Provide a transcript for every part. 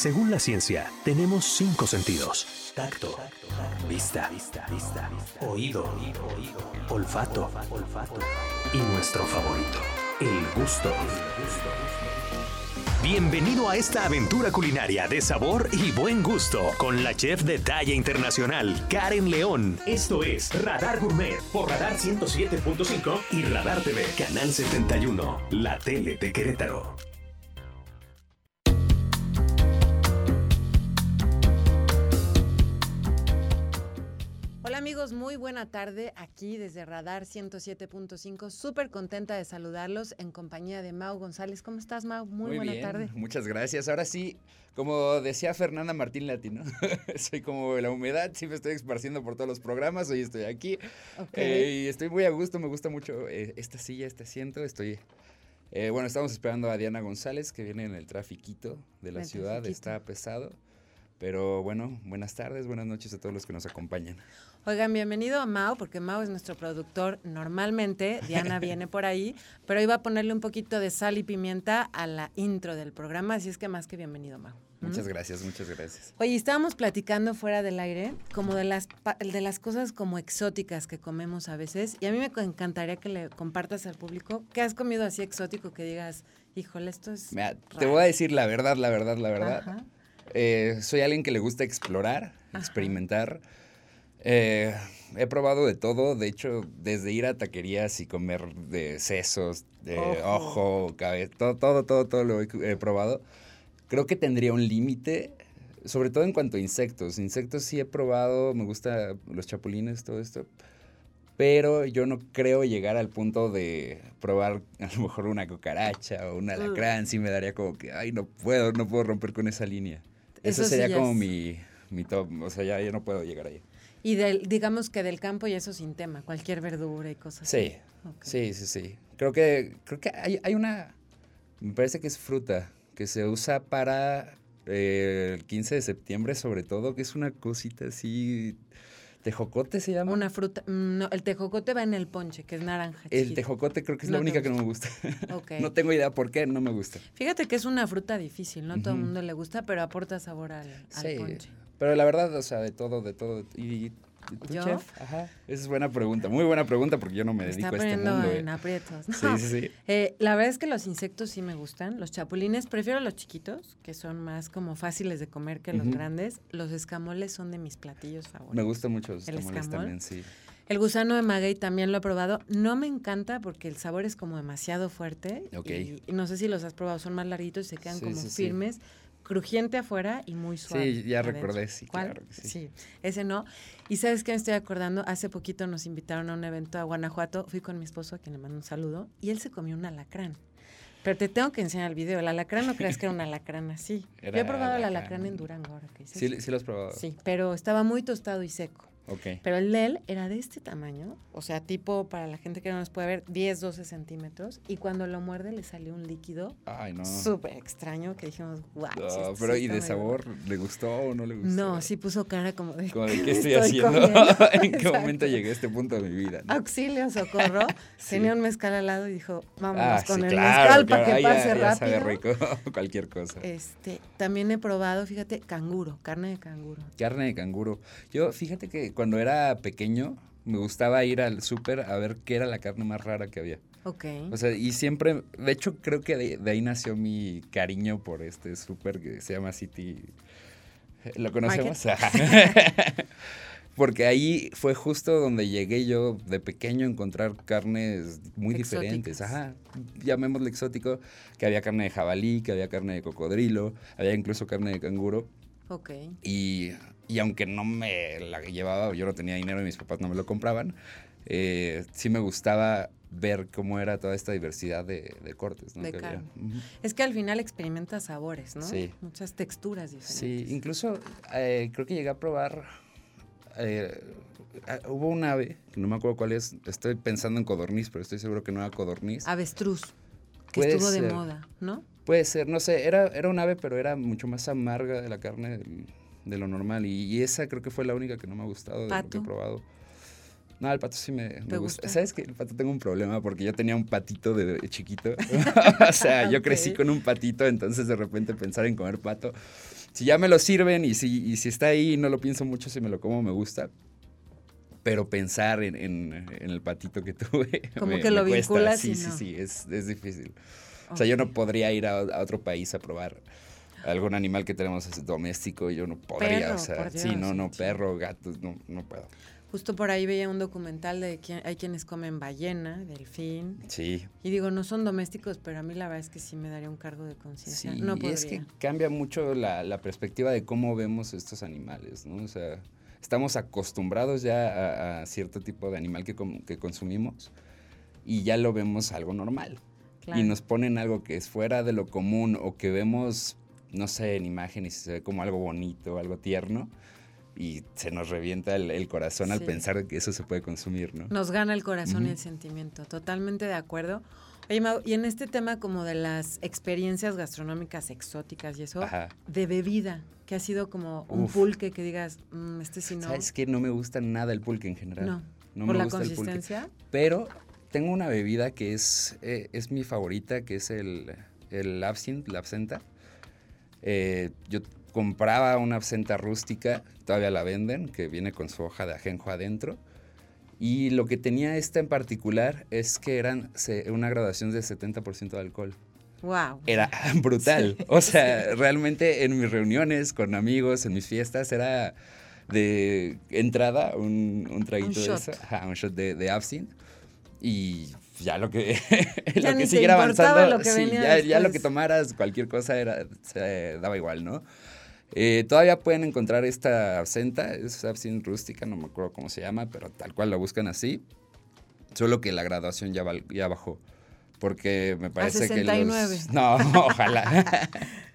Según la ciencia, tenemos cinco sentidos. Tacto, vista, oído, olfato y nuestro favorito, el gusto. Bienvenido a esta aventura culinaria de sabor y buen gusto con la chef de talla internacional, Karen León. Esto es Radar Gourmet por Radar 107.5 y Radar TV, Canal 71, la tele de Querétaro. Amigos, muy buena tarde aquí desde Radar 107.5. Súper contenta de saludarlos en compañía de Mau González. ¿Cómo estás, Mau? Muy, buena tarde. Muchas gracias. Ahora sí, como decía Fernanda Martín Latino, soy como la humedad, sí me estoy esparciendo por todos los programas. Hoy estoy aquí eh, y estoy muy a gusto. Me gusta mucho eh, esta silla, este asiento. Estoy. Eh, bueno, estamos esperando a Diana González que viene en el trafiquito de la ciudad. Está pesado. Pero bueno, buenas tardes, buenas noches a todos los que nos acompañan. Oigan, bienvenido a Mao, porque Mao es nuestro productor normalmente. Diana viene por ahí, pero iba a ponerle un poquito de sal y pimienta a la intro del programa, así es que más que bienvenido, Mao. Muchas gracias, muchas gracias. Oye, estábamos platicando fuera del aire como de las, de las cosas como exóticas que comemos a veces, y a mí me encantaría que le compartas al público qué has comido así exótico que digas, híjole, esto es... te voy a decir la verdad, la verdad, la verdad. Eh, soy alguien que le gusta explorar, experimentar. Eh, he probado de todo, de hecho, desde ir a taquerías y comer de sesos, de ojo, cabeza, todo, todo, todo, todo lo he, probado. Creo que tendría un límite, sobre todo en cuanto a insectos. Insectos sí he probado, me gustan los chapulines, todo esto. Pero yo no creo llegar al punto de probar a lo mejor una cucaracha o un alacrán. Sí me daría como que, ay, no puedo, no puedo romper con esa línea. Eso, sería como mi, mi top, o sea, ya, no puedo llegar ahí. Y del, digamos que del campo y eso sin tema, cualquier verdura y cosas sí, Sí, sí, sí. Creo que, creo que hay, hay, una, me parece que es fruta, que se usa para eh, el 15 de septiembre sobre todo, que es una cosita así ¿Tejocote se llama? Una fruta. Mm, no, el tejocote va en el ponche, que es naranja. El tejocote creo que es la única que no me gusta. no tengo idea por qué, no me gusta. Fíjate que es una fruta difícil, no todo el mundo le gusta, pero aporta sabor al, al sí, ponche. Pero la verdad, o sea, de todo, de todo. Y chef? Ajá. Esa es buena pregunta, muy buena pregunta porque yo no me, dedico a este mundo. en aprietos. Sí, sí, sí. Eh, la verdad es que los insectos sí me gustan. Los chapulines, prefiero los chiquitos, que son más como fáciles de comer que los grandes. Los escamoles son de mis platillos favoritos. Me gustan mucho los escamoles también, sí. El gusano de maguey también lo he probado. No me encanta porque el sabor es como demasiado fuerte. Ok. Y, no sé si los has probado, son más larguitos y se quedan como firmes crujiente afuera y muy suave. Sí, ya recordé, sí, claro que sí. Sí, ese no. Y sabes qué me estoy acordando, hace poquito nos invitaron a un evento a Guanajuato, fui con mi esposo a quien le mando un saludo, y él se comió un alacrán. Pero te tengo que enseñar el video. El alacrán no creas que era un alacrán así. Yo he probado el alacrán en Durango ahora que Sí, sí lo has probado. Sí, pero estaba muy tostado y seco. Pero el de él era de este tamaño, o sea, tipo, para la gente que no nos puede ver, 10, 12 centímetros. Y cuando lo muerde le salió un líquido súper extraño que dijimos, wow. pero ¿y de sabor? ¿Le gustó o no le gustó? No, sí puso cara como de... ¿qué estoy, haciendo? ¿En qué momento llegué a este punto de mi vida? Auxilio, socorro. Tenía un mezcal al lado y dijo, vámonos ah, con el mezcal para que pase rápido. Ya rico, cualquier cosa. Este, también he probado, fíjate, canguro, carne de canguro. Carne de canguro. Yo, fíjate que cuando era pequeño, me gustaba ir al súper a ver qué era la carne más rara que había. Ok. O sea, y siempre, de hecho, creo que de, ahí nació mi cariño por este súper que se llama City. ¿Lo conocemos? Porque ahí fue justo donde llegué yo de pequeño a encontrar carnes muy diferentes. Ajá. Llamémosle exótico, que había carne de jabalí, que había carne de cocodrilo, había incluso carne de canguro. Ok. Y y aunque no me la llevaba, yo no tenía dinero y mis papás no me lo compraban, eh, sí me gustaba ver cómo era toda esta diversidad de, cortes. De carne. Es que al final experimenta sabores, ¿no? Sí. Muchas texturas diferentes. Sí, incluso eh, creo que llegué a probar... Eh, hubo un ave, no me acuerdo cuál es, estoy pensando en codorniz, pero estoy seguro que no era codorniz. Avestruz, que estuvo de moda, ¿no? Puede ser, no sé, era, era un ave, pero era mucho más amarga de la carne de lo normal. Y, esa creo que fue la única que no me ha gustado de lo que he probado. No, el pato sí me, gusta. ¿Sabes que El pato tengo un problema porque yo tenía un patito de, chiquito. o sea, yo crecí con un patito, entonces de repente pensar en comer pato si ya me lo sirven y si, y si está ahí, no lo pienso mucho, si me lo como, me gusta. Pero pensar en, en- en el patito que tuve. Como me- que me lo vinculas Sí, y sí, no. sí, es, es difícil. O sea, yo no podría ir a, a otro país a probar algún animal que tenemos es doméstico. Yo no podría. Perro, o sea, sí, no, no, perro, gato, no, no puedo. Justo por ahí veía un documental de que hay quienes comen ballena, delfín. Sí, Y digo, no son domésticos, pero a mí la verdad es que sí me daría un cargo de conciencia. Sí, no y podría. es que cambia mucho la, la perspectiva de cómo vemos estos animales, ¿no? O sea, estamos acostumbrados ya a, a cierto tipo de animal que, com- que consumimos y ya lo vemos algo normal. Claro. Y nos ponen algo que es fuera de lo común o que vemos, no sé, en imágenes y se ve como algo bonito, algo tierno y se nos revienta el, el corazón al Sí. pensar que eso se puede consumir, ¿no? Nos gana el corazón y Ujú. el sentimiento. Totalmente de acuerdo. Oye, Mau, y en este tema como de las experiencias gastronómicas exóticas y eso, Ajá. de bebida, que ha sido como un Uf. pulque que digas, "Mm, este sí no. ¿Sabes qué? No me gusta nada el pulque en general. No. No ¿Por me la gusta el pulque. consistencia? Pero tengo una bebida que es, eh, es mi favorita, que es el, el absinthe, la absenta. Eh, yo compraba una absenta rústica, todavía la venden, que viene con su hoja de ajenjo adentro. Y lo que tenía esta en particular es que eran una graduación de 70% de alcohol. Wow. Era brutal. O sea, realmente en mis reuniones con amigos, en mis fiestas, era de entrada un, un traguito Un de eso, ajá, un shot de, de absinthe. Y ya lo que, Ya lo que siguiera avanzando, lo que sí, ya, ya lo que tomaras, cualquier cosa era, se daba igual, ¿no? Eh, todavía pueden encontrar esta absenta, es absinthe rústica, no me acuerdo cómo se llama, pero tal cual la buscan así. Solo que la graduación ya, val- ya bajó. Porque me parece que 69. los... No, ojalá.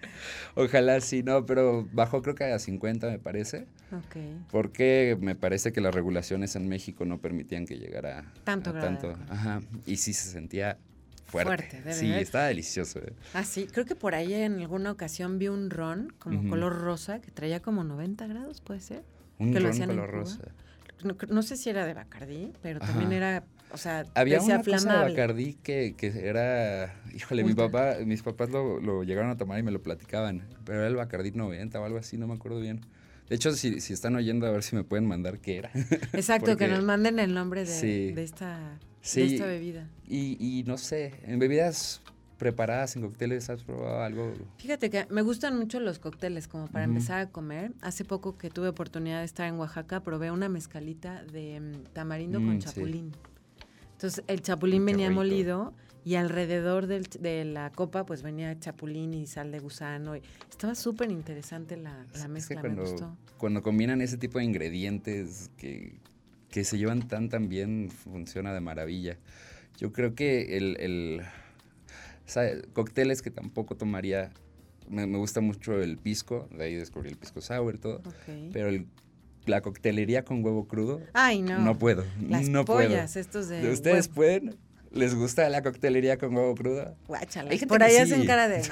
ojalá sí, no, pero bajó creo que a 50 me parece. Ok. Porque me parece que las regulaciones en México no permitían que llegara Tanto a tanto. Ajá. Y sí se sentía fuerte. Fuerte, de sí, estaba delicioso. eh. Ah, sí. Creo que por ahí en alguna ocasión vi un ron como color rosa que traía como 90 grados, ¿puede ser? Un Que ron color rosa. No, no sé si era de Bacardí, pero también era, o sea, Había una cosa de. Bacardí que, que era, híjole, mi papá, mis papás lo, lo llegaron a tomar y me lo platicaban, pero era el Bacardí 90 o algo así, no me acuerdo bien. De hecho, si, si están oyendo, a ver si me pueden mandar qué era. Exacto, que Porque- nos manden el nombre de, Sí. de esta, Sí. de esta bebida. Y, y no sé, en bebidas preparadas, en cócteles, ¿has probado algo? Fíjate que me gustan mucho los cócteles como para Ujú. empezar a comer. Hace poco que tuve oportunidad de estar en Oaxaca, probé una mezcalita de mm, tamarindo Mm, con sí. Entonces el chapulín venía molido y alrededor del de la copa pues venía chapulín y sal de gusano. y estaba súper interesante la, la Es que mezcla, me cuando, gustó. cuando combinan ese tipo de ingredientes que, que se llevan tan tan bien, funciona de maravilla. Yo creo que el, el o sea, cócteles que tampoco tomaría, me, me gusta mucho el pisco, de ahí descubrí el pisco sour, todo, Ok. pero el- la coctelería con huevo crudo, Ay, no. no, puedo, Las no pollas, estos de puedo. ¿Ustedes huevo. pueden? ¿Les gusta la coctelería con huevo crudo? Gente Por ahí sí. hacen cara de...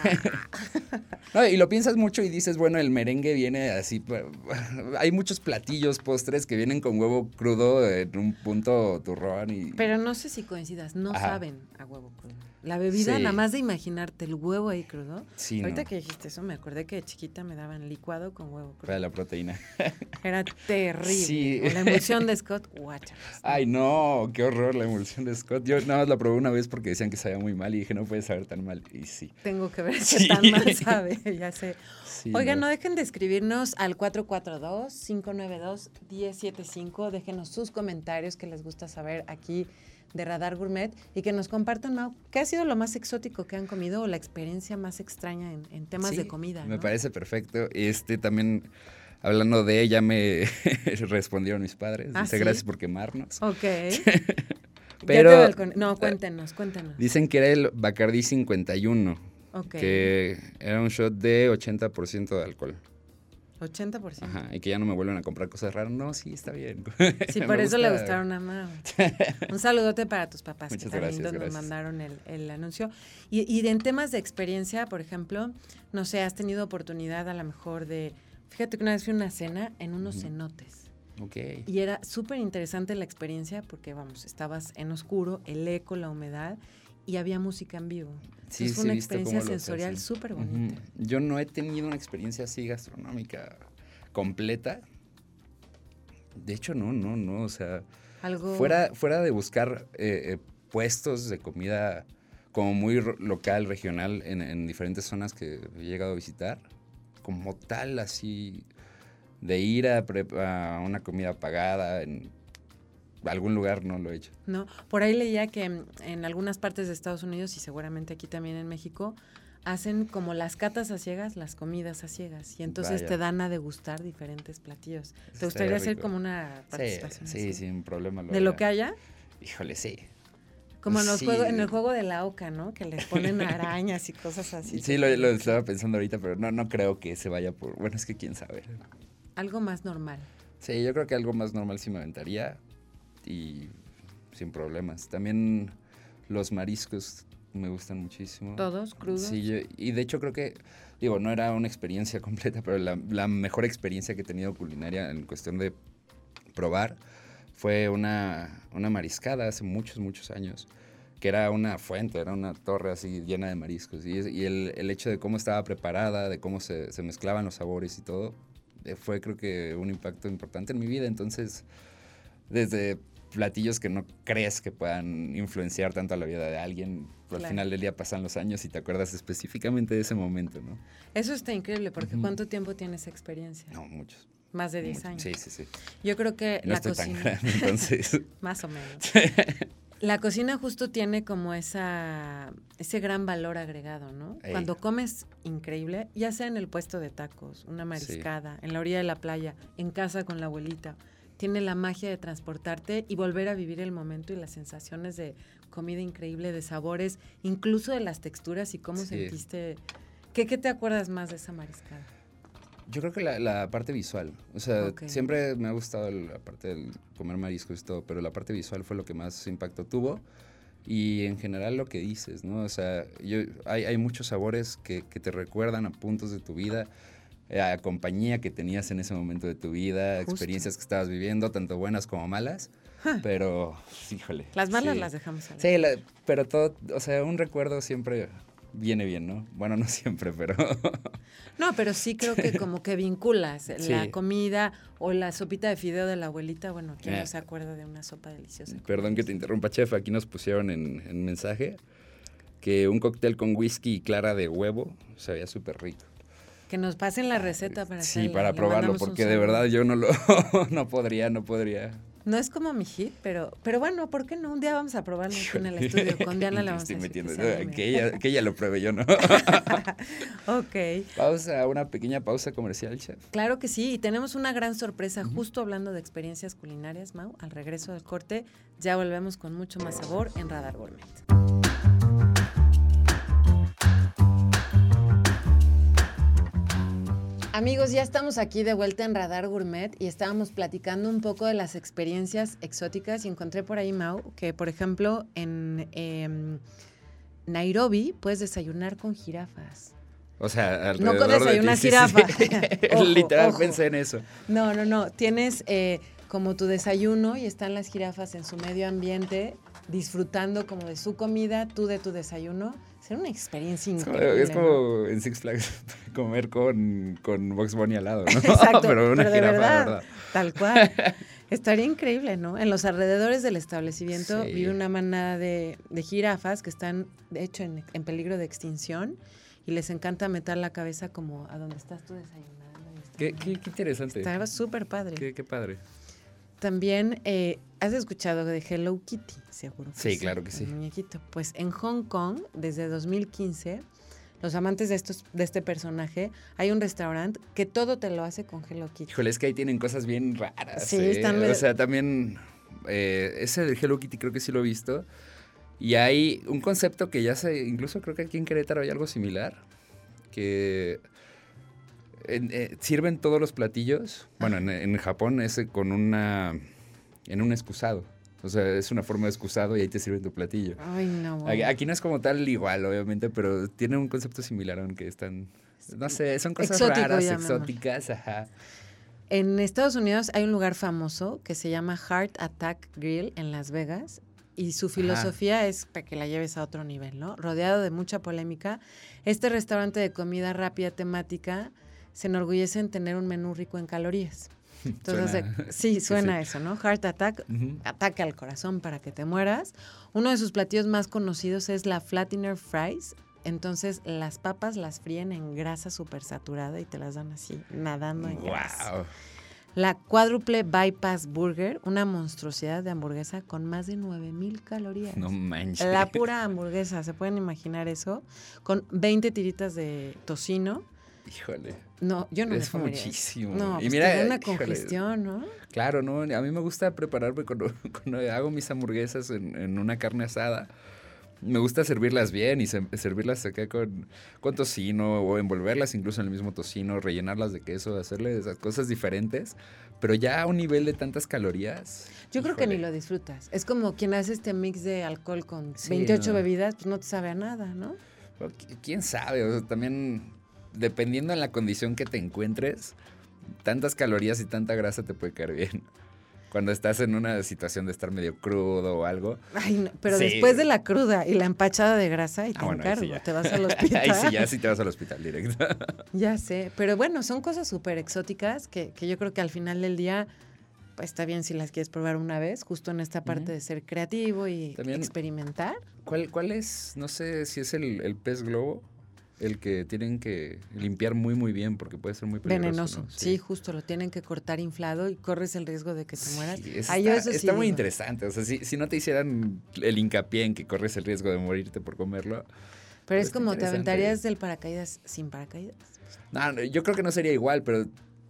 "Nah". No, y lo piensas mucho y dices, bueno, el merengue viene así. Hay muchos platillos, postres que vienen con huevo crudo en un punto turrón y. Pero no sé si coincidas, no Ajá. saben a huevo crudo. La bebida, Sí. nada más de imaginarte el huevo ahí crudo. sí, Ahorita no, que dijiste eso, me acordé que de chiquita me daban licuado con huevo crudo. para la proteína. Era terrible. Sí. La emulsión de Scott, guacha. Ay, no, qué horror la emulsión de Scott. Yo nada más la probé una vez porque decían que sabía muy mal y dije, no puede saber tan mal. Y sí. Tengo que ver Sí. qué tan mal sabe, ya sé. sí Oigan, no dejen de escribirnos al 442-592-1075. Déjenos sus comentarios que les gusta saber aquí de Radar Gourmet y que nos compartan, Mau, qué ha sido lo más exótico que han comido o la experiencia más extraña en, en temas Sí, de comida. Me ¿no? parece perfecto. Este también, hablando de ella, me respondieron mis padres. ¿Ah, Dice, sí? gracias por quemarnos. Ok. Pero- No, cuéntenos, cuéntenos. Dicen que era el Bacardi 51. Ok. que era un shot de 80% de alcohol. 80%. Ajá, y que ya no me vuelven a comprar cosas raras. No, sí, está bien. Sí, por eso le gusta- gustaron a Mau. Un saludote para tus papás Muchas que gracias, nos gracias. mandaron el, el anuncio. Y, y en temas de experiencia, por ejemplo, no sé, has tenido oportunidad a lo mejor de... Fíjate que una vez fui a una cena en unos cenotes Ok. y era súper interesante la experiencia porque, vamos, estabas en oscuro, el eco, la humedad y había música en vivo. Sí, Entonces fue sí, una experiencia sensorial súper bonita. Yo no he tenido una experiencia así gastronómica completa. De hecho, no, no, no. O sea, Algo fuera, fuera de buscar eh, eh, puestos de comida como muy local, regional, en, en diferentes zonas que he llegado a visitar, como tal, así, de ir a, a una comida pagada en algún lugar, no lo he hecho. ¿no? Por ahí leía que en, en algunas partes de Estados Unidos y seguramente aquí también en México hacen como las catas a ciegas, las comidas a ciegas y entonces Vaya. te dan a degustar diferentes platillos. ¿Te gustaría hacer como una participación sí, sin problema. de lo que haya? Híjole, sí. Como en, los Sí. juegos, en el juego de la oca, ¿no? Que les ponen arañas y cosas así. Sí, lo, lo estaba pensando ahorita, pero no, no creo que se vaya por... Bueno, es que quién sabe. Algo más normal. Sí, yo creo que algo más normal sí me aventaría y sin problemas. También los mariscos me gustan muchísimo. Todos crudos. Sí, yo- y de hecho creo que, digo, no era una experiencia completa, pero la, la mejor experiencia que he tenido culinaria en cuestión de probar fue una, una mariscada hace muchos, muchos años, que era una fuente, era una torre así llena de mariscos. Y, y el, el hecho de cómo estaba preparada, de cómo se, se mezclaban los sabores y todo, eh, fue creo que un impacto importante en mi vida. Entonces, desde platillos que no crees que puedan influenciar tanto a la vida de alguien, pero Claro. al final del día pasan los años y te acuerdas específicamente de ese momento, ¿no? Eso está increíble porque. ¿cuánto tiempo tienes experiencia? No, muchos. Más de 10 muchos. años. Sí, sí, sí. Yo creo que No la estoy cocina... tan grande, entonces. Más o menos. La cocina justo tiene como esa, ese gran valor agregado, ¿no? Ey. Cuando comes increíble, ya sea en el puesto de tacos, una mariscada, en la orilla de la playa, en casa con la abuelita, tiene la magia de transportarte y volver a vivir el momento y las sensaciones de comida increíble, de sabores, incluso de las texturas y cómo Sí. sentiste. ¿Qué, ¿Qué te acuerdas más de esa mariscada? Yo creo que la, la parte visual. O sea, Ok. siempre me ha gustado la parte del comer mariscos y todo, pero la parte visual fue lo que más impacto tuvo. Y en general lo que dices, ¿no? O sea, yo, hay, hay muchos sabores que, que te recuerdan a puntos de tu vida, a compañía que tenías en ese momento de tu vida, Justo. experiencias que estabas viviendo, tanto buenas como malas. Pero, híjole. Las malas sí. las dejamos a Sí, la- pero todo, o sea, un recuerdo siempre viene bien, ¿no? Bueno, no siempre, pero... No, pero sí creo que como que vinculas la comida o la sopita de fideo de la abuelita. Bueno, ¿quién no Eh. se acuerda de una sopa deliciosa? Perdón que te interrumpa, chef. Aquí nos pusieron en, en mensaje que un cóctel con whisky y clara de huevo se veía súper rico. Que nos pasen la receta para Sí, para probarlo, porque de verdad yo no lo no podría, no podría. No es como mi hit, pero, pero bueno, ¿por qué no? Un día vamos a probarlo aquí en el estudio. Con Diana Me vamos estoy a metiendo. que. Que ella, que ella lo pruebe, yo no. Ok, pausa, una pequeña pausa comercial, chef. claro que sí. Y tenemos una gran sorpresa justo hablando de experiencias culinarias, Mau. Al regreso del corte ya volvemos con mucho más sabor en Radar Gourmet. Amigos, ya estamos aquí de vuelta en Radar Gourmet y estábamos platicando un poco de las experiencias exóticas y encontré por ahí, Mau, que por ejemplo en em, Nairobi puedes desayunar con jirafas. O sea, No con alrededor de desayunar sí, jirafa. sí. Ojo, Literal ojo. pensé en eso. No, no, no. Tienes eh, como tu desayuno y están las jirafas en su medio ambiente disfrutando como de su comida, tú de tu desayuno. Será una experiencia Es como, increíble. es ¿no? como en Six Flags comer con, con Box Bunny al lado, ¿no? Exacto, pero una pero de jirafa, verdad, ¿verdad? tal cual. Estaría increíble, ¿no? En los alrededores del establecimiento Sí. vive una manada de, de jirafas que están, de hecho, en, en peligro de extinción y les encanta meter la cabeza como a donde estás tú desayunando. qué, qué interesante. Estaba súper padre. Qué, qué padre. También, eh, ¿has escuchado de Hello Kitty? Seguro. que Sí, claro que sí. muñequito. Pues en Hong Kong, desde 2015, los amantes de, estos, de este personaje, hay un restaurante que todo te lo hace con Hello Kitty. Híjole, es que ahí tienen cosas bien raras. Sí, ¿eh? están O sea, también eh, ese de Hello Kitty creo que sí lo he visto. Y hay un concepto que ya se, incluso creo que aquí en Querétaro hay algo similar, que en- eh, sirven todos los platillos. Bueno, en, en Japón es con una, en un excusado. O sea, es una forma de excusado y ahí te sirven tu platillo. Ay, no. Aquí, bueno. aquí no es como tal igual, obviamente, pero tiene un concepto similar, aunque están, no sé, son cosas Exótico, raras, exóticas, ajá. En Estados Unidos hay un lugar famoso que se llama Heart Attack Grill en Las Vegas. y su filosofía es para que la lleves a otro nivel, ¿no? Rodeado de mucha polémica, este restaurante de comida rápida temática se enorgullece en tener un menú rico en calorías. Entonces, sí, suena eso, ¿no? Heart attack, ataque al corazón para que te mueras. Uno de sus platillos más conocidos es la Flatiner Fries. Entonces, las papas las fríen en grasa súper saturada y te las dan así, nadando en grasa. La cuádruple bypass burger, una monstruosidad de hamburguesa con más de 9000 calorías. No manches. La pura hamburguesa, ¿se pueden imaginar eso? Con 20 tiritas de tocino. Híjole. No, yo no es muchísimo. No, y pues mira, una congestión, ¿no? Claro, no. A mí me gusta prepararme cuando, hago mis hamburguesas en, en una carne asada me gusta servirlas bien y servirlas acá con, con tocino o envolverlas incluso en el mismo tocino, rellenarlas de queso, hacerle esas cosas diferentes, pero ya a un nivel de tantas calorías. Yo creo que ni lo disfrutas. Es como quien hace este mix de alcohol con 28 bebidas, pues no te sabe a nada, ¿no? ¿Quién sabe? O sea, también dependiendo en la condición que te encuentres, tantas calorías y tanta grasa te puede caer bien cuando estás en una situación de estar medio crudo o algo. Ay, pero después de la cruda y la empachada de grasa y te ah, encargo, te vas al hospital. Ahí sí, ya sí te vas al hospital directo. ya sé, pero bueno, son cosas súper exóticas que, que, yo creo que al final del día pues está bien si las quieres probar una vez, justo en esta parte de ser creativo y experimentar. ¿cuál, ¿Cuál es? No sé si es el, el pez globo el que tienen que limpiar muy muy bien porque puede ser muy peligroso. Venenoso, sí. justo lo tienen que cortar inflado y corres el riesgo de que te mueras. está, muy interesante, o sea, si, no te hicieran el hincapié en que corres el riesgo de morirte por comerlo. Pero es pues como te aventarías del paracaídas sin paracaídas. No, yo creo que no sería igual, pero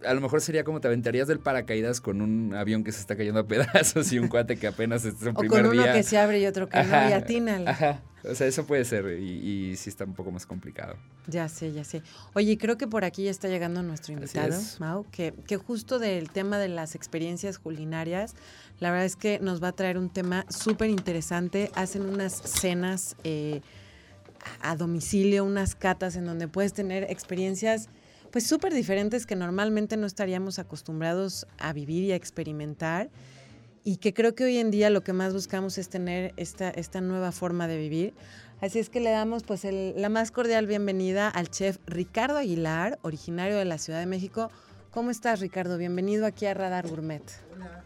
a lo mejor sería como te aventarías del paracaídas con un avión que se está cayendo a pedazos y un cuate que apenas es su o con uno que se abre y otro que no, y atínale. Ajá. O sea, eso puede ser y, y, sí está un poco más complicado. Ya sé, ya sé. Oye, creo que por aquí ya está llegando nuestro invitado, Mau, que, que justo del tema de las experiencias culinarias, la verdad es que nos va a traer un tema súper interesante. Hacen unas cenas eh, a domicilio, unas catas en donde puedes tener experiencias pues súper diferentes que normalmente no estaríamos acostumbrados a vivir y a experimentar y que creo que hoy en día lo que más buscamos es tener esta, esta nueva forma de vivir. Así es que le damos pues la más cordial bienvenida al chef Ricardo Aguilar, originario de la Ciudad de México. ¿Cómo estás, Ricardo? Bienvenido aquí a Radar Gourmet. Hola.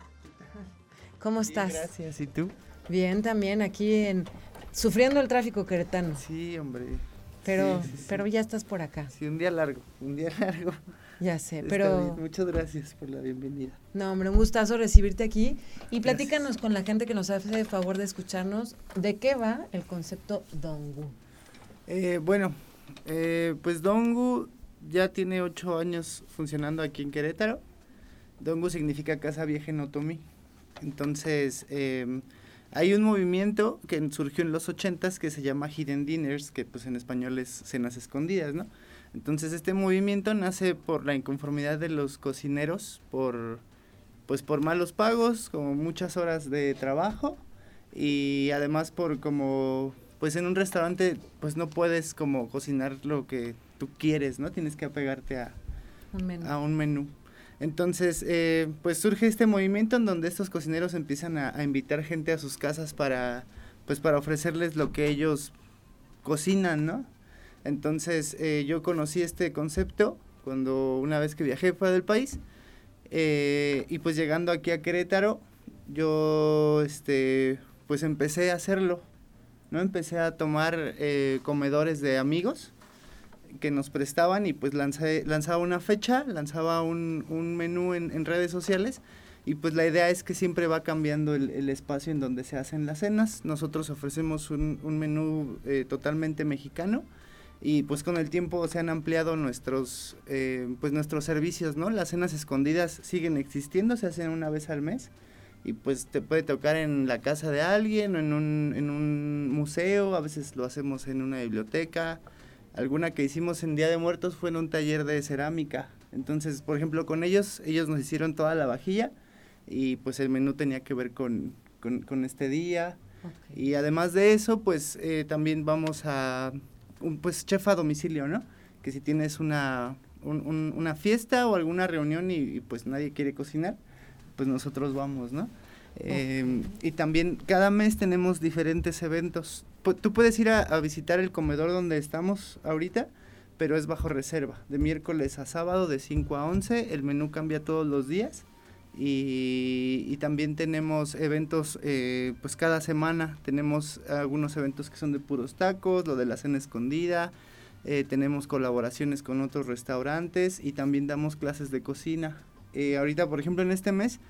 ¿Cómo estás? gracias. ¿Y tú? Bien, también aquí en sufriendo el tráfico queretano. Sí, hombre. Pero, pero ya estás por acá. Sí, un día largo, un día largo. Ya sé, pero... Muchas gracias por la bienvenida. No, hombre, un gustazo recibirte aquí. Y platícanos con la gente que nos hace el favor de escucharnos, ¿de qué va el concepto Dongu? Eh, bueno, eh, pues Dongu ya tiene ocho años funcionando aquí en Querétaro. Dongu significa Casa Vieja en Otomí. Entonces, em, hay un movimiento que surgió en los ochentas que se llama Hidden Dinners, que pues en español es cenas escondidas, ¿no? Entonces este movimiento nace por la inconformidad de los cocineros, por pues por malos pagos, como muchas horas de trabajo y además por como pues en un restaurante pues no puedes como cocinar lo que tú quieres, ¿no? Tienes que apegarte a un menú. A un menú. Entonces, eh, pues surge este movimiento en donde estos cocineros empiezan a, invitar gente a sus casas para, pues para ofrecerles lo que ellos cocinan, ¿no? Entonces eh, yo conocí este concepto cuando una vez que viajé fuera del país eh, y pues llegando aquí a Querétaro yo este pues empecé a hacerlo, ¿no? Empecé a tomar comedores de amigos que nos prestaban y pues lancé, lanzaba una fecha, lanzaba un, un menú en, en, redes sociales y pues la idea es que siempre va cambiando el, el espacio en donde se hacen las cenas. Nosotros ofrecemos un, un menú totalmente mexicano y pues con el tiempo se han ampliado nuestros eh, pues nuestros servicios no las cenas escondidas siguen existiendo se hacen una vez al mes y pues te puede tocar en la casa de alguien o en un, en un museo a veces lo hacemos en una biblioteca alguna que hicimos en Día de Muertos fue en un taller de cerámica entonces por ejemplo con ellos ellos nos hicieron toda la vajilla y pues el menú tenía que ver con, con, este día y además de eso pues eh, también vamos a un pues chef a domicilio, ¿no? Que si tienes una, una fiesta o alguna reunión y, pues nadie quiere cocinar, pues nosotros vamos, ¿no? Eh, y también cada mes tenemos diferentes eventos. Tú puedes ir a, visitar el comedor donde estamos ahorita, pero es bajo reserva. De miércoles a sábado, de 5 a 11. El menú cambia todos los días. Y, también tenemos eventos, eh, pues cada semana tenemos algunos eventos que son de puros tacos, lo de la cena escondida, eh, tenemos colaboraciones con otros restaurantes y también damos clases de cocina. Eh, ahorita, por ejemplo, en este mes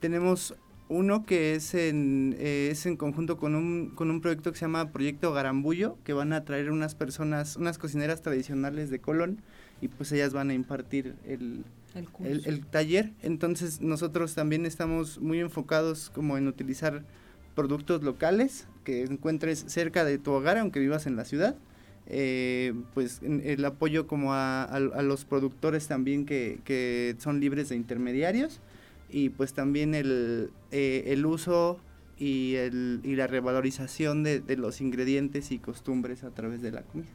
tenemos uno que es en, eh, es en conjunto con un, con un proyecto que se llama Proyecto Garambullo, que van a traer unas personas, unas cocineras tradicionales de Colón, y pues ellas van a impartir el, el, el, taller. Entonces nosotros también estamos muy enfocados como en utilizar productos locales que encuentres cerca de tu hogar, aunque vivas en la ciudad. Eh, pues el apoyo como a, a, los productores también que, que son libres de intermediarios y pues también el, eh, el uso y, el, y la revalorización de, de, los ingredientes y costumbres a través de la comida.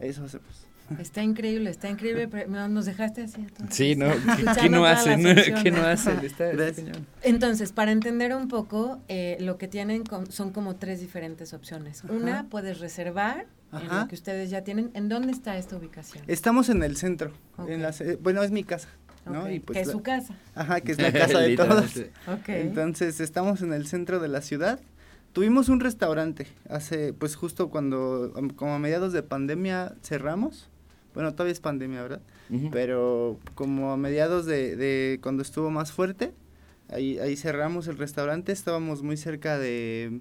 Eso hacemos. Está increíble, está increíble, pero nos dejaste así. sí, ¿no? ¿Qué, no hacen? ¿Qué no hacen? Entonces, para entender un poco, eh, lo que tienen son como tres diferentes opciones. Una, puedes reservar en lo que ustedes ya tienen. ¿En dónde está esta ubicación? Estamos en el centro. En la, bueno, es mi casa. Pues que es su casa. Ajá, que es la casa de todos. Entonces, estamos en el centro de la ciudad. Tuvimos un restaurante hace, pues justo cuando, como a mediados de pandemia cerramos. Bueno, todavía es pandemia, ¿verdad? Pero como a mediados de, de, cuando estuvo más fuerte, ahí, ahí cerramos el restaurante. Estábamos muy cerca de,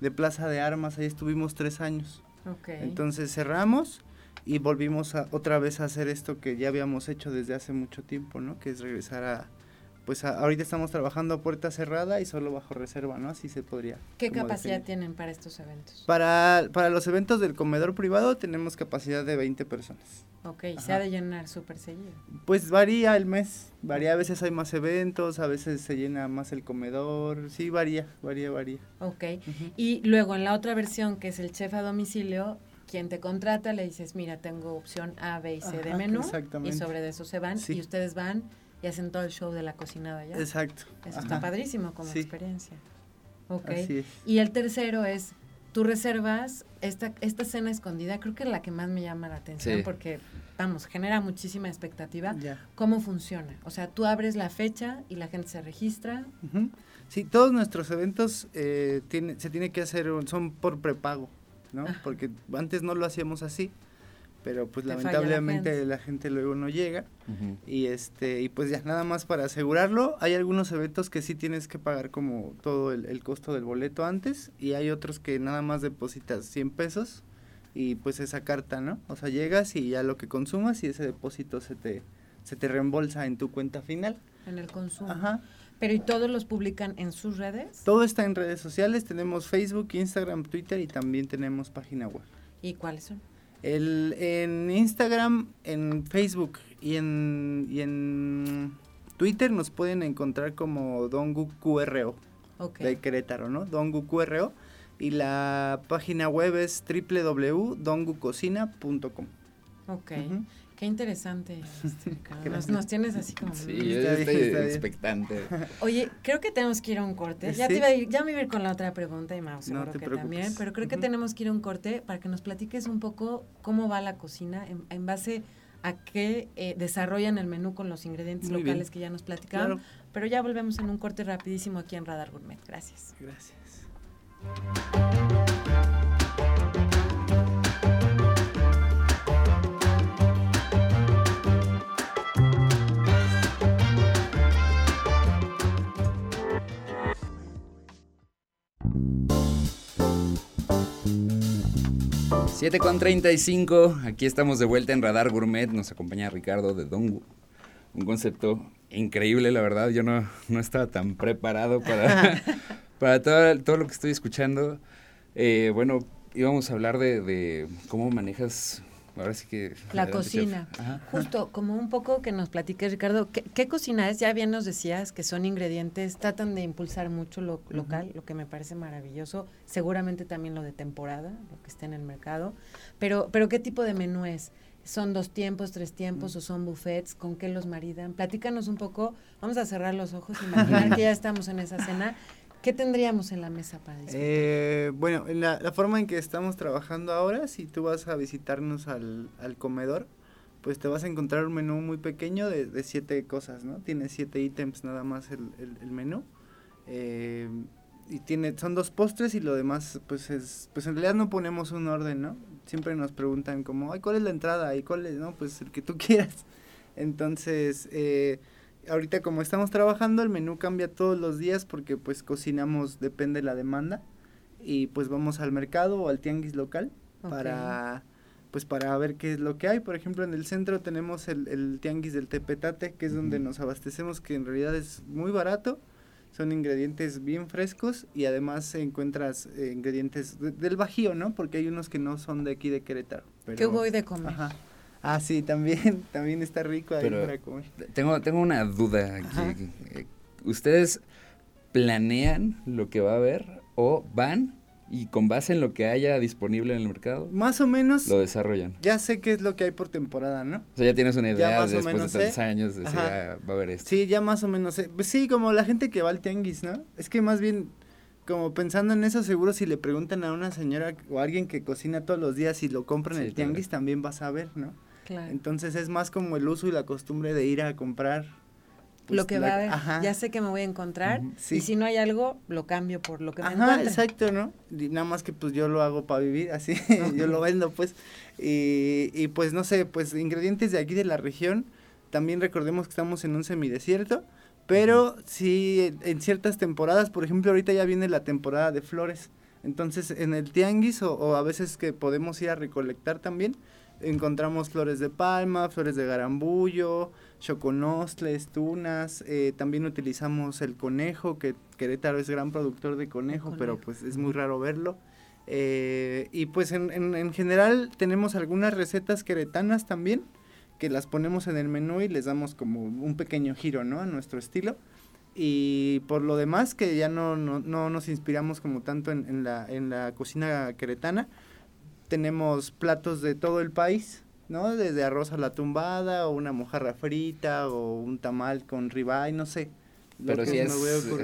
de Plaza de Armas, ahí estuvimos tres años. Entonces cerramos y volvimos a, otra vez a hacer esto que ya habíamos hecho desde hace mucho tiempo, ¿no? Que es regresar a, pues ahorita estamos trabajando a puerta cerrada y solo bajo reserva, ¿no? Así se podría. ¿Qué capacidad tienen para estos eventos? Para, para los eventos del comedor privado tenemos capacidad de 20 personas. Ok, ¿se ha de llenar súper seguido? Pues varía el mes, varía, a veces hay más eventos, a veces se llena más el comedor, sí, varía, varía, varía. Ok, y luego en la otra versión que es el chef a domicilio, quien te contrata le dices, mira, tengo opción A, B y C de menú. Y sobre eso se van y ustedes van y hacen todo el show de la cocinada ya. Exacto. Eso está padrísimo como experiencia. Ok. Y el tercero es, tú reservas esta, esta cena escondida, creo que es la que más me llama la atención porque, vamos, genera muchísima expectativa. ¿Cómo funciona? O sea, tú abres la fecha y la gente se registra. Sí, todos nuestros eventos eh, tiene, se tiene que hacer, son por prepago. ¿No? Porque antes no lo hacíamos así, pero pues lamentablemente la gente. luego no llega. Y este y pues ya nada más para asegurarlo hay algunos eventos que sí tienes que pagar como todo el, costo del boleto antes y hay otros que nada más depositas 100 pesos y pues esa carta no o sea llegas y ya lo que consumas y ese depósito se te se te reembolsa en tu cuenta final. En el consumo. Ajá pero ¿y todos los publican en sus redes? Todo está en redes sociales, tenemos Facebook, Instagram, Twitter y también tenemos página web. ¿Y cuáles son? El, en Instagram, en Facebook y en, y en Twitter nos pueden encontrar como Dongu QRO de Querétaro, ¿no? Dongu QRO y la página web es www.dongucocina.com. Ok. Qué interesante, este, nos, tienes así como... Sí, yo estoy expectante. Oye, creo que tenemos que ir a un corte. Ya, te iba a ir, ya me iba a ir con la otra pregunta y más seguro que también, pero creo que tenemos que ir a un corte para que nos platiques un poco cómo va la cocina en, base a qué eh, desarrollan el menú con los ingredientes locales que ya nos platicaron. Pero ya volvemos en un corte rapidísimo aquí en Radar Gourmet. Gracias. Gracias. 7 con 35, aquí estamos de vuelta en Radar Gourmet, nos acompaña Ricardo de Dongu. Un concepto increíble, la verdad, yo no, no estaba tan preparado para, para todo, todo, lo que estoy escuchando. Eh, bueno, íbamos a hablar de, de cómo manejas Ahora sí que... La cocina. Justo, como un poco que nos platiques, Ricardo, ¿qué, cocina es? Ya bien nos decías que son ingredientes, tratan de impulsar mucho lo local, lo que me parece maravilloso. Seguramente también lo de temporada, lo que está en el mercado. Pero, pero ¿qué tipo de menú es? ¿Son dos tiempos, tres tiempos o son buffets? ¿Con qué los maridan? Platícanos un poco. Vamos a cerrar los ojos, imaginar que ya estamos en esa cena ¿Qué tendríamos en la mesa para disfrutar? Eh, bueno, en la, la, forma en que estamos trabajando ahora, si tú vas a visitarnos al, al comedor, pues te vas a encontrar un menú muy pequeño de, de siete cosas, ¿no? Tiene siete ítems nada más el, el, el menú. Eh, y tiene, son dos postres y lo demás, pues es, pues en realidad no ponemos un orden, ¿no? Siempre nos preguntan como, ay, ¿cuál es la entrada? ¿Y cuál es, no? Pues el que tú quieras. Entonces, eh, ahorita como estamos trabajando, el menú cambia todos los días porque pues cocinamos, depende de la demanda. Y pues vamos al mercado o al tianguis local okay. para pues para ver qué es lo que hay. Por ejemplo, en el centro tenemos el, el tianguis del Tepetate, que es uh -huh. donde nos abastecemos, que en realidad es muy barato son ingredientes bien frescos y además encuentras eh, ingredientes de, del Bajío, ¿no? Porque hay unos que no son de aquí de Querétaro. Pero, ¿Qué voy de comer? Ajá. Ah, sí, también, también está rico ahí pero para comer. Tengo, tengo una duda aquí. ¿Ustedes planean lo que va a haber o van y con base en lo que haya disponible en el mercado? Más o menos. Lo desarrollan. Ya sé qué es lo que hay por temporada, ¿no? O sea, ya tienes una idea de después de tantos años de ah, va a haber esto. Sí, ya más o menos sé. Pues sí, como la gente que va al tianguis, ¿no? Es que más bien, como pensando en eso, seguro si le preguntan a una señora o a alguien que cocina todos los días y lo compra en sí, el tianguis, claro. también vas a ver, ¿no? Claro. Entonces es más como el uso y la costumbre de ir a comprar pues lo que la, va a haber, ajá. ya sé que me voy a encontrar uh -huh, sí. y si no hay algo, lo cambio por lo que me ajá, exacto, ¿no? Y nada más que pues yo lo hago para vivir, así, yo lo vendo pues, y, y, pues no sé, pues ingredientes de aquí de la región, también recordemos que estamos en un semidesierto, pero sí en ciertas temporadas, por ejemplo ahorita ya viene la temporada de flores, entonces en el tianguis o, o a veces que podemos ir a recolectar también, encontramos flores de palma, flores de garambullo, choconostles, tunas, eh, también utilizamos el conejo, que Querétaro es gran productor de conejo, conejo. pero pues es muy raro verlo. Eh, y pues en, en, en, general tenemos algunas recetas queretanas también, que las ponemos en el menú y les damos como un pequeño giro, ¿no? A nuestro estilo. Y por lo demás, que ya no, no, no nos inspiramos como tanto en, en, la, en la cocina queretana, tenemos platos de todo el país, ¿no? Desde arroz a la tumbada, o una mojarra frita, o un tamal con ribeye, no sé. Pero si es,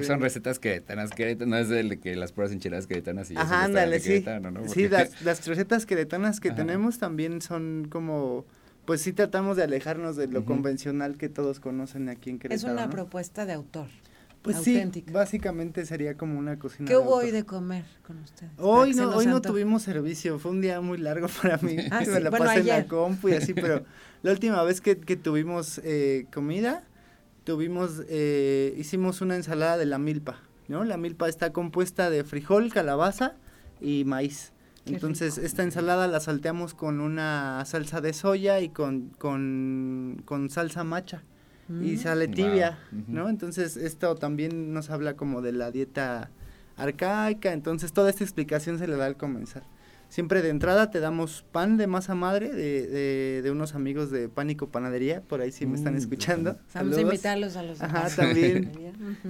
son recetas queretanas, queretanas, no es de que las puras enchiladas queretanas y Ajá, ándale, sí. ¿no? Sí, las, las, recetas queretanas que Ajá. tenemos también son como, pues sí tratamos de alejarnos de lo uh -huh. convencional que todos conocen aquí en Querétaro. Es una ¿no? propuesta de autor. Pues auténtica. sí, básicamente sería como una cocina. ¿Qué hubo hoy de comer con ustedes? Hoy no, hoy no tuvimos servicio, fue un día muy largo para mí. ah, Me sí. la bueno, pasé ayer. en la compu y así, pero la última vez que, que tuvimos eh, comida, tuvimos, eh, hicimos una ensalada de la milpa, ¿no? La milpa está compuesta de frijol, calabaza y maíz. Qué Entonces, rico. esta ensalada la salteamos con una salsa de soya y con, con, con salsa macha y sale tibia, Wow. ¿no? Entonces esto también nos habla como de la dieta arcaica, entonces toda esta explicación se le da al comenzar. Siempre de entrada te damos pan de masa madre de, de, de unos amigos de Pánico Panadería, por ahí si me están Mm, escuchando. Vamos a invitarlos a los Ajá, también.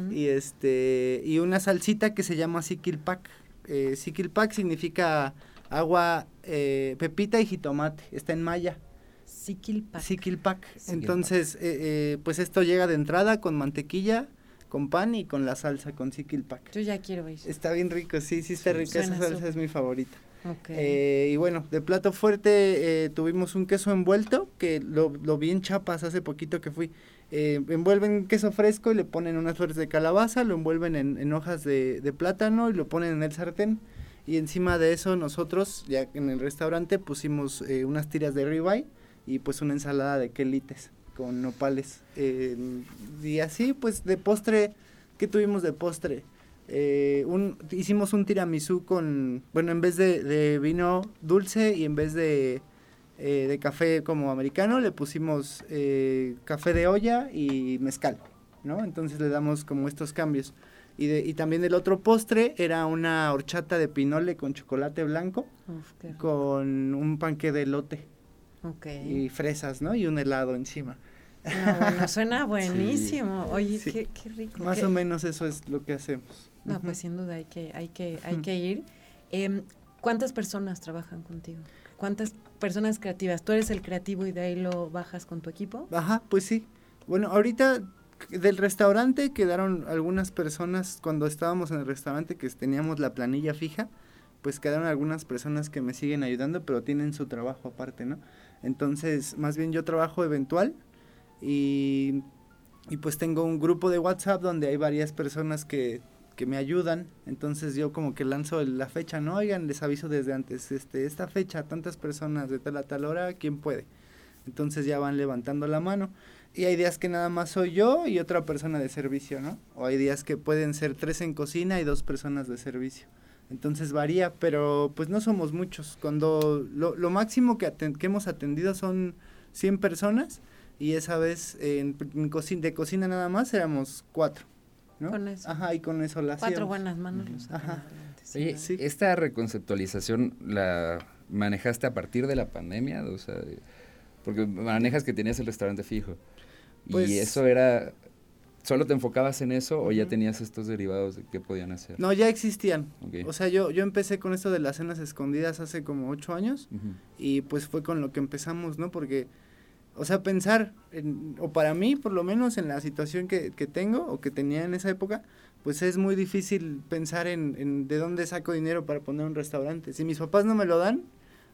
Y este y una salsita que se llama Siquilpac. Eh, Siquilpac significa agua, eh, pepita y jitomate. Está en maya. Siquilpac. Siquilpac. Entonces, eh, eh, pues esto llega de entrada con mantequilla, con pan y con la salsa con Siquilpac. Yo ya quiero ir. Está bien rico, sí, sí está Sí, rica. Esa salsa es mi favorita. Ok. Eh, y bueno, de plato fuerte eh, tuvimos un queso envuelto, que lo, lo vi en Chiapas hace poquito que fui. Eh, envuelven queso fresco y le ponen unas flores de calabaza, lo envuelven en, en hojas de, de plátano y lo ponen en el sartén. Y encima de eso nosotros, ya en el restaurante, pusimos eh, unas tiras de ribeye y pues una ensalada de quelites con nopales. Eh, y así, pues de postre, ¿qué tuvimos de postre? Eh, un, hicimos un tiramisú con, bueno, en vez de, de vino dulce y en vez de, eh, de café como americano, le pusimos eh, café de olla y mezcal, ¿no? Entonces le damos como estos cambios. Y, de, y también el otro postre era una horchata de pinole con chocolate blanco, Uf, con un panque de elote Ok. y fresas, ¿no? Y un helado encima. No, bueno, suena buenísimo. Oye, Sí. qué, qué rico. Más qué- o menos eso es lo que hacemos. No, Ujú. pues sin duda hay que, hay que, hay que ir. Em, ¿Cuántas personas trabajan contigo? ¿Cuántas personas creativas? ¿Tú eres el creativo y de ahí lo bajas con tu equipo? Ajá, pues sí. Bueno, ahorita del restaurante quedaron algunas personas, cuando estábamos en el restaurante que teníamos la planilla fija, pues quedaron algunas personas que me siguen ayudando, pero tienen su trabajo aparte, ¿no? Entonces, más bien yo trabajo eventual y, y pues tengo un grupo de WhatsApp donde hay varias personas que, que me ayudan, entonces yo como que lanzo la fecha, no, oigan, les aviso desde antes, este, esta fecha, tantas personas de tal a tal hora, ¿quién puede? Entonces ya van levantando la mano. Y hay días que nada más soy yo y otra persona de servicio, ¿no? O hay días que pueden ser tres en cocina y dos personas de servicio. Entonces varía, pero pues no somos muchos. Cuando lo, lo máximo que, que, hemos atendido son 100 personas y esa vez en, cocina, de cocina nada más éramos cuatro. ¿no? Con eso. Ajá, y con eso la Cuatro buenas manos. Ajá. Oye, sí. ¿esta reconceptualización la manejaste a partir de la pandemia? O sea, porque manejas que tenías el restaurante fijo. Pues, ¿Y eso era, solo te enfocabas en eso o ya tenías estos derivados de qué podían hacer? No, ya existían. O sea, yo, yo empecé con esto de las cenas escondidas hace como ocho años y pues fue con lo que empezamos, ¿no? Porque, o sea, pensar, en, o para mí por lo menos en la situación que, que, tengo o que tenía en esa época, pues es muy difícil pensar en, en de dónde saco dinero para poner un restaurante. Si mis papás no me lo dan,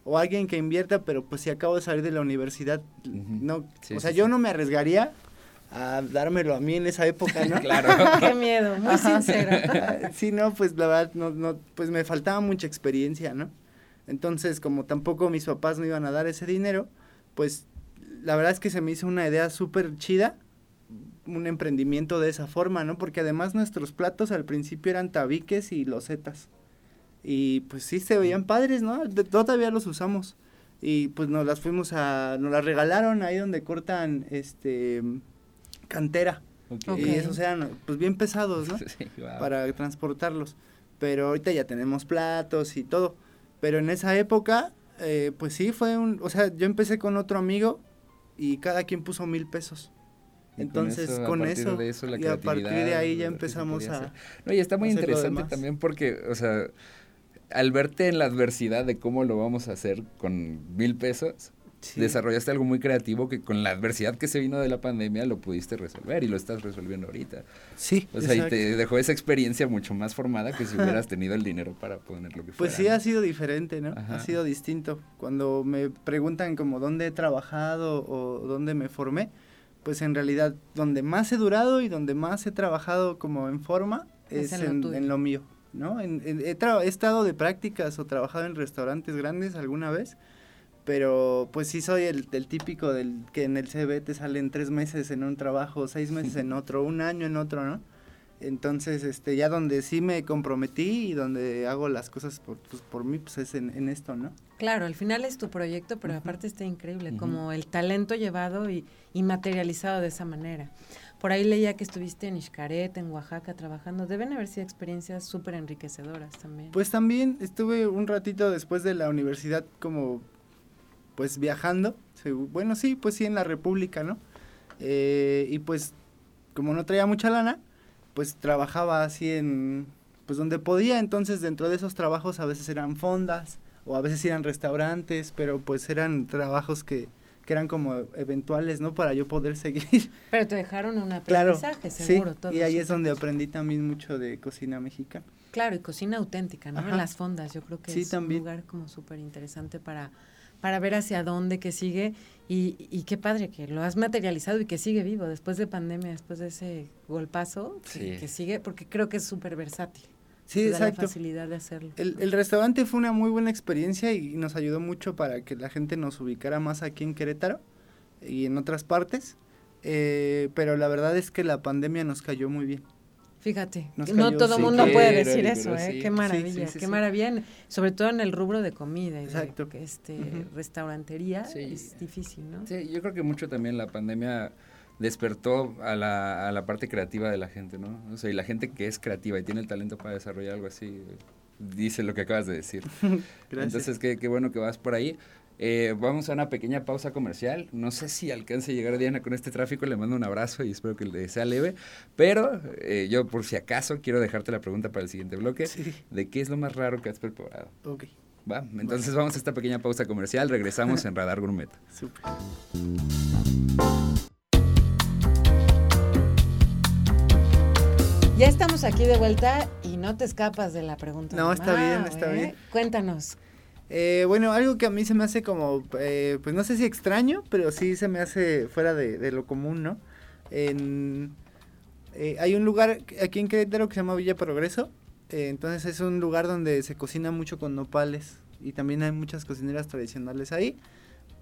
o alguien que invierta, pero pues si acabo de salir de la universidad, no, o sea, yo no me arriesgaría a dármelo a mí en esa época, ¿no? claro. Qué miedo, muy sincero. sí, no, pues la verdad, no, no, pues me faltaba mucha experiencia, ¿no? Entonces, como tampoco mis papás me iban a dar ese dinero, pues la verdad es que se me hizo una idea súper chida, un emprendimiento de esa forma, ¿no? Porque además nuestros platos al principio eran tabiques y losetas. Y pues sí se veían padres, ¿no? todavía los usamos. Y pues nos las fuimos a, nos las regalaron ahí donde cortan este cantera. Y esos eran pues bien pesados, ¿no? Sí, Para transportarlos. Pero ahorita ya tenemos platos y todo. Pero en esa época, eh, pues sí, fue un, o sea, yo empecé con otro amigo y cada quien puso mil pesos. Entonces, con eso, y a partir de ahí ya empezamos a... No, y está muy interesante también porque, o sea, al verte en la adversidad de cómo lo vamos a hacer con mil pesos, desarrollaste algo muy creativo que con la adversidad que se vino de la pandemia lo pudiste resolver y lo estás resolviendo ahorita. Sí. O sea, y te dejó esa experiencia mucho más formada que si hubieras tenido el dinero para poner lo que fuera. Pues sí, ha sido diferente, ¿no? Ha sido distinto. Cuando me preguntan como dónde he trabajado o dónde me formé, pues en realidad donde más he durado y donde más he trabajado como en forma es, en lo mío. ¿no? En, he, estado de prácticas o trabajado en restaurantes grandes alguna vez, pero pues sí soy el, típico del que en el CV te salen tres meses en un trabajo, seis meses en otro, un año en otro, ¿no? Entonces, este, ya donde sí me comprometí y donde hago las cosas por, pues, por mí, pues es en, esto, ¿no? Claro, al final es tu proyecto, pero aparte está increíble, como el talento llevado y, y materializado de esa manera. Por ahí leía que estuviste en Xcaret, en Oaxaca, trabajando. Deben haber sido experiencias súper enriquecedoras también. Pues también estuve un ratito después de la universidad como, pues viajando. Bueno, sí, pues sí, en la República, ¿no? Eh, y pues, como no traía mucha lana, pues trabajaba así en, pues donde podía. Entonces, dentro de esos trabajos a veces eran fondas o a veces eran restaurantes, pero pues eran trabajos que que eran como eventuales, ¿no? Para yo poder seguir. Pero te dejaron un aprendizaje, seguro. Sí, y ahí es donde aprendí también mucho de cocina mexicana. Claro, y cocina auténtica, ¿no? En las fondas, yo creo que es un lugar como súper interesante para, para ver hacia dónde que sigue y, y, qué padre que lo has materializado y que sigue vivo después de pandemia, después de ese golpazo, que sigue, porque creo que es súper versátil. Sí, exacto. La facilidad de hacerlo. El, el, restaurante fue una muy buena experiencia y nos ayudó mucho para que la gente nos ubicara más aquí en Querétaro y en otras partes. Eh, pero la verdad es que la pandemia nos cayó muy bien. Fíjate, no todo el mundo puede decir eso, ¿eh? Qué maravilla, qué maravilla, sobre todo en el rubro de comida, Exacto. que este, restaurantería, es difícil, ¿no? Sí, yo creo que mucho también la pandemia despertó a la, a la parte creativa de la gente, ¿no? O sea, y la gente que es creativa y tiene el talento para desarrollar algo así, dice lo que acabas de decir. Entonces, qué, qué, bueno que vas por ahí. Eh, vamos a una pequeña pausa comercial. No sé si alcance a llegar Diana con este tráfico. Le mando un abrazo y espero que le sea leve. Pero eh, yo, por si acaso, quiero dejarte la pregunta para el siguiente bloque. ¿De qué es lo más raro que has preparado? Ok. Va, entonces vamos a esta pequeña pausa comercial. Regresamos en Radar Gourmet. Súper. estamos aquí de vuelta y no te escapas de la pregunta. No, está Mau, bien, está ¿eh? bien. Cuéntanos. Eh, bueno, algo que a mí se me hace como, eh, pues no sé si extraño, pero sí se me hace fuera de, lo común, ¿no? Eh, hay un lugar aquí en Querétaro que se llama Villa Progreso, eh, entonces es un lugar donde se cocina mucho con nopales y también hay muchas cocineras tradicionales ahí,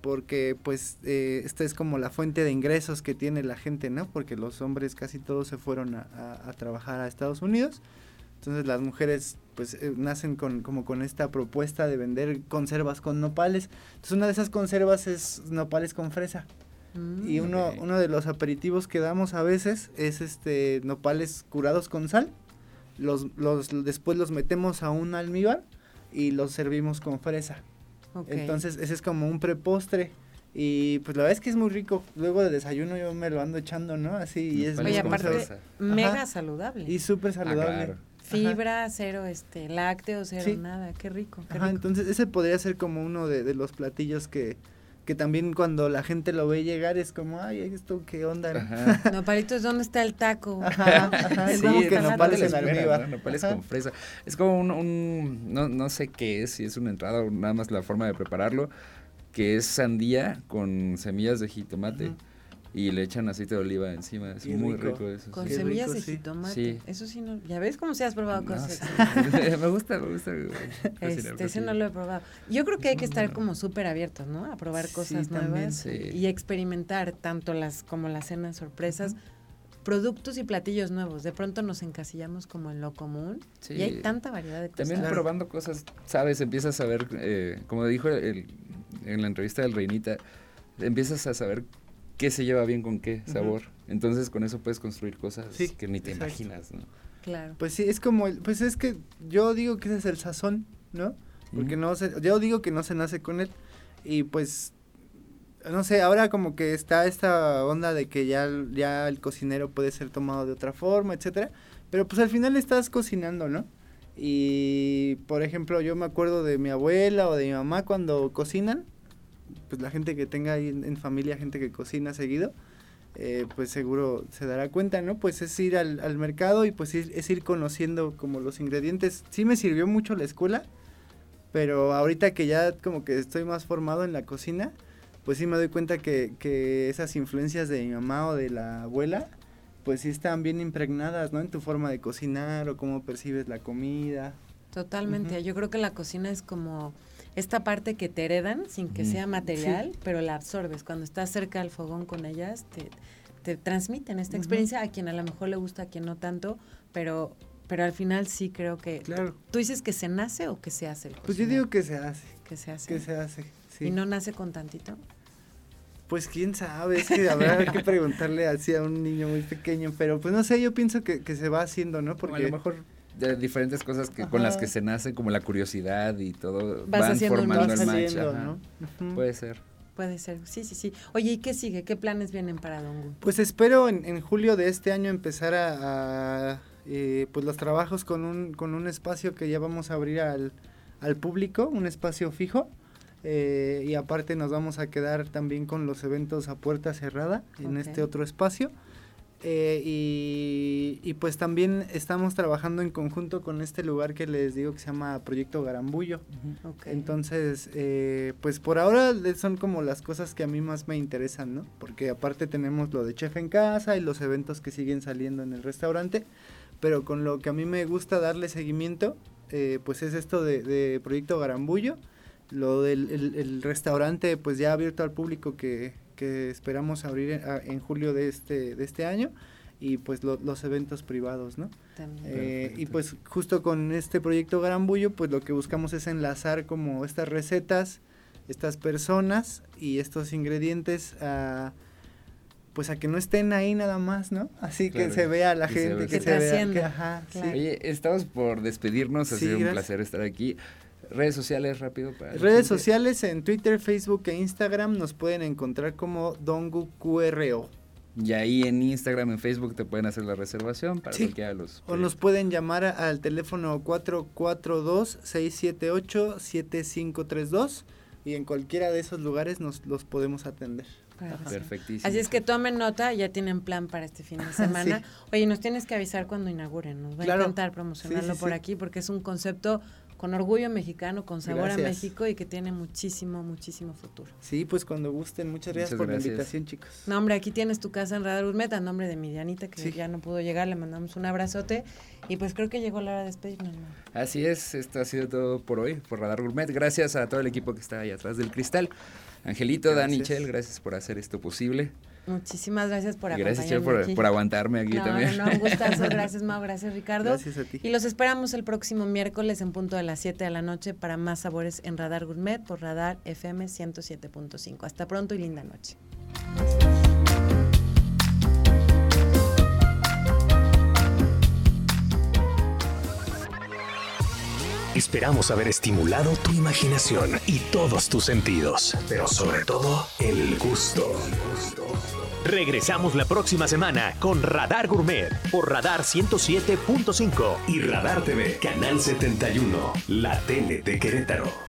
porque pues eh, esta es como la fuente de ingresos que tiene la gente, ¿no? Porque los hombres casi todos se fueron a trabajar a Estados Unidos. Entonces las mujeres pues eh, nacen con como con esta propuesta de vender conservas con nopales. Entonces una de esas conservas es nopales con fresa. Mm. Y uno, uno de los aperitivos que damos a veces es este nopales curados con sal. Los, los, después los metemos a un almíbar y los servimos con fresa. Entonces ese es como un prepostre. Y pues la verdad es que es muy rico. Luego de desayuno yo me lo ando echando, ¿no? Así y es Oye, aparte, mega Ajá. saludable. y súper saludable. claro. Ajá. Fibra, cero este, lácteos, cero Sí. nada. Qué rico, qué Ajá, rico. entonces ese podría ser como uno de, de los platillos que, que también cuando la gente lo ve llegar es como, ay, esto qué onda. Ajá. Nopalitos, ¿dónde está el taco? Ajá, ajá, es Sí, es que que no nopales en almíbar. ¿no? Nopales Ajá. con fresa. Es como un, un- no, no sé qué es, si es una entrada o nada más la forma de prepararlo, que es sandía con semillas de jitomate. Y le echan aceite de oliva encima. Es Qué muy rico. rico eso. Con sí. Semillas rico, de jitomate. Sí. Eso sí no. Ya ves cómo se has probado No, cosas. sí. me gusta, me gusta. Este, ese no lo he probado. Yo creo que hay que estar como súper abiertos, ¿no? A probar Sí, cosas también, nuevas sí. y experimentar tanto las como las cenas sorpresas, productos y platillos nuevos. De pronto nos encasillamos como en lo común y hay tanta variedad de cosas. También probando cosas, sabes, empiezas a ver, eh, como dijo el- en la entrevista del Reinita, empiezas a saber qué se lleva bien con qué sabor. Entonces con eso puedes construir cosas Sí, que ni te exacto. imaginas, ¿no? Claro. Pues sí, es como, el, pues es que yo digo que ese es el sazón, ¿no? Porque no se, yo digo que no se nace con él y pues, no sé, ahora como que está esta onda de que ya, ya el cocinero puede ser tomado de otra forma, etcétera, pero pues al final estás cocinando, ¿no? Y por ejemplo, yo me acuerdo de mi abuela o de mi mamá cuando cocinan, pues la gente que tenga ahí en, en familia, gente que cocina seguido, eh, pues seguro se dará cuenta, ¿no? Pues es ir al, al mercado y pues ir- es ir conociendo como los ingredientes. Sí me sirvió mucho la escuela, pero ahorita que ya como que estoy más formado en la cocina, pues sí me doy cuenta que, que esas influencias de mi mamá o de la abuela, pues sí están bien impregnadas, ¿no? En tu forma de cocinar o cómo percibes la comida. Totalmente. Yo creo que la cocina es como esta parte que te heredan sin que sea material, pero la absorbes. Cuando estás cerca del fogón con ellas, te, te transmiten esta experiencia a quien a lo mejor le gusta, a quien no tanto, pero, pero al final sí creo que... Claro. ¿Tú dices que se nace o que se hace? el Pues yo digo que se hace, que se hace. que se hace. Sí. ¿Y no nace con tantito? Pues quién sabe, es que habrá que preguntarle así a un niño muy pequeño, pero pues no sé, yo pienso que, que se va haciendo, ¿no? Porque Porque a lo mejor de diferentes cosas que, con las que se nace, como la curiosidad y todo, Vas van formando el match. ¿no? Ujú. Puede ser. Puede ser, sí, sí, sí. Oye, ¿y qué sigue? ¿Qué planes vienen para Dongu? Pues espero en, en julio de este año empezar a, a, eh, pues los trabajos con un, con un espacio que ya vamos a abrir al, al público, un espacio fijo. eh, y aparte nos vamos a quedar también con los eventos a puerta cerrada en este otro espacio. Eh, y, y pues también estamos trabajando en conjunto con este lugar que les digo que se llama Proyecto Garambullo. Entonces, eh, pues por ahora son como las cosas que a mí más me interesan, ¿no? Porque aparte tenemos lo de chef en casa y los eventos que siguen saliendo en el restaurante, pero con lo que a mí me gusta darle seguimiento, eh, pues es esto de, de Proyecto Garambullo, lo del el- el restaurante pues ya abierto al público que, que esperamos abrir en, julio de este, de este año y pues lo- los eventos privados, ¿no? También. Eh, y pues justo con este proyecto Garambullo, pues lo que buscamos es enlazar como estas recetas, estas personas y estos ingredientes a pues a que no estén ahí nada más, ¿no? Así que se vea la que se gente, vea. que, Que se vea. trascienda, que- ajá, sí. Oye, estamos por despedirnos, ha Sí, sido un gracias. placer estar aquí. Redes sociales rápido para Redes sociales en Twitter, Facebook e Instagram nos pueden encontrar como Dongu QRO. Y ahí en Instagram, en Facebook te pueden hacer la reservación para Sí. cualquiera de los. O nos pueden llamar a- al teléfono 442-678-7532 y en cualquiera de esos lugares nos los podemos atender. Perfectísimo. Así es que tomen nota, ya tienen plan para este fin de semana. Oye, nos tienes que avisar cuando inauguren, nos va a encantar promocionarlo por aquí porque es un concepto con orgullo mexicano, con sabor a México y que tiene muchísimo, muchísimo futuro. Sí, pues cuando gusten, muchas gracias por la invitación, chicos. No, hombre, aquí tienes tu casa en Radar Urmet, a nombre de Midianita, que ya no pudo llegar, le mandamos un abrazote y pues creo que llegó la hora de despedirnos. Así es, esto ha sido todo por hoy, por Radar Gourmet. Gracias a todo el equipo que está ahí atrás del cristal. Angelito, Dani, Chel, gracias por hacer esto posible. Muchísimas gracias por acompañarme. Gracias, por, por, aguantarme aquí también. No, no, un gustazo. Gracias, Mau. Gracias, Ricardo. Gracias a ti. Y los esperamos el próximo miércoles en punto de las 7 de la noche para más sabores en Radar Gourmet por Radar FM 107.5. Hasta pronto y linda noche. Esperamos haber estimulado tu imaginación y todos tus sentidos, pero sobre todo el gusto. Regresamos la próxima semana con Radar Gourmet por Radar 107.5 y Radar TV, Canal 71, la tele de Querétaro.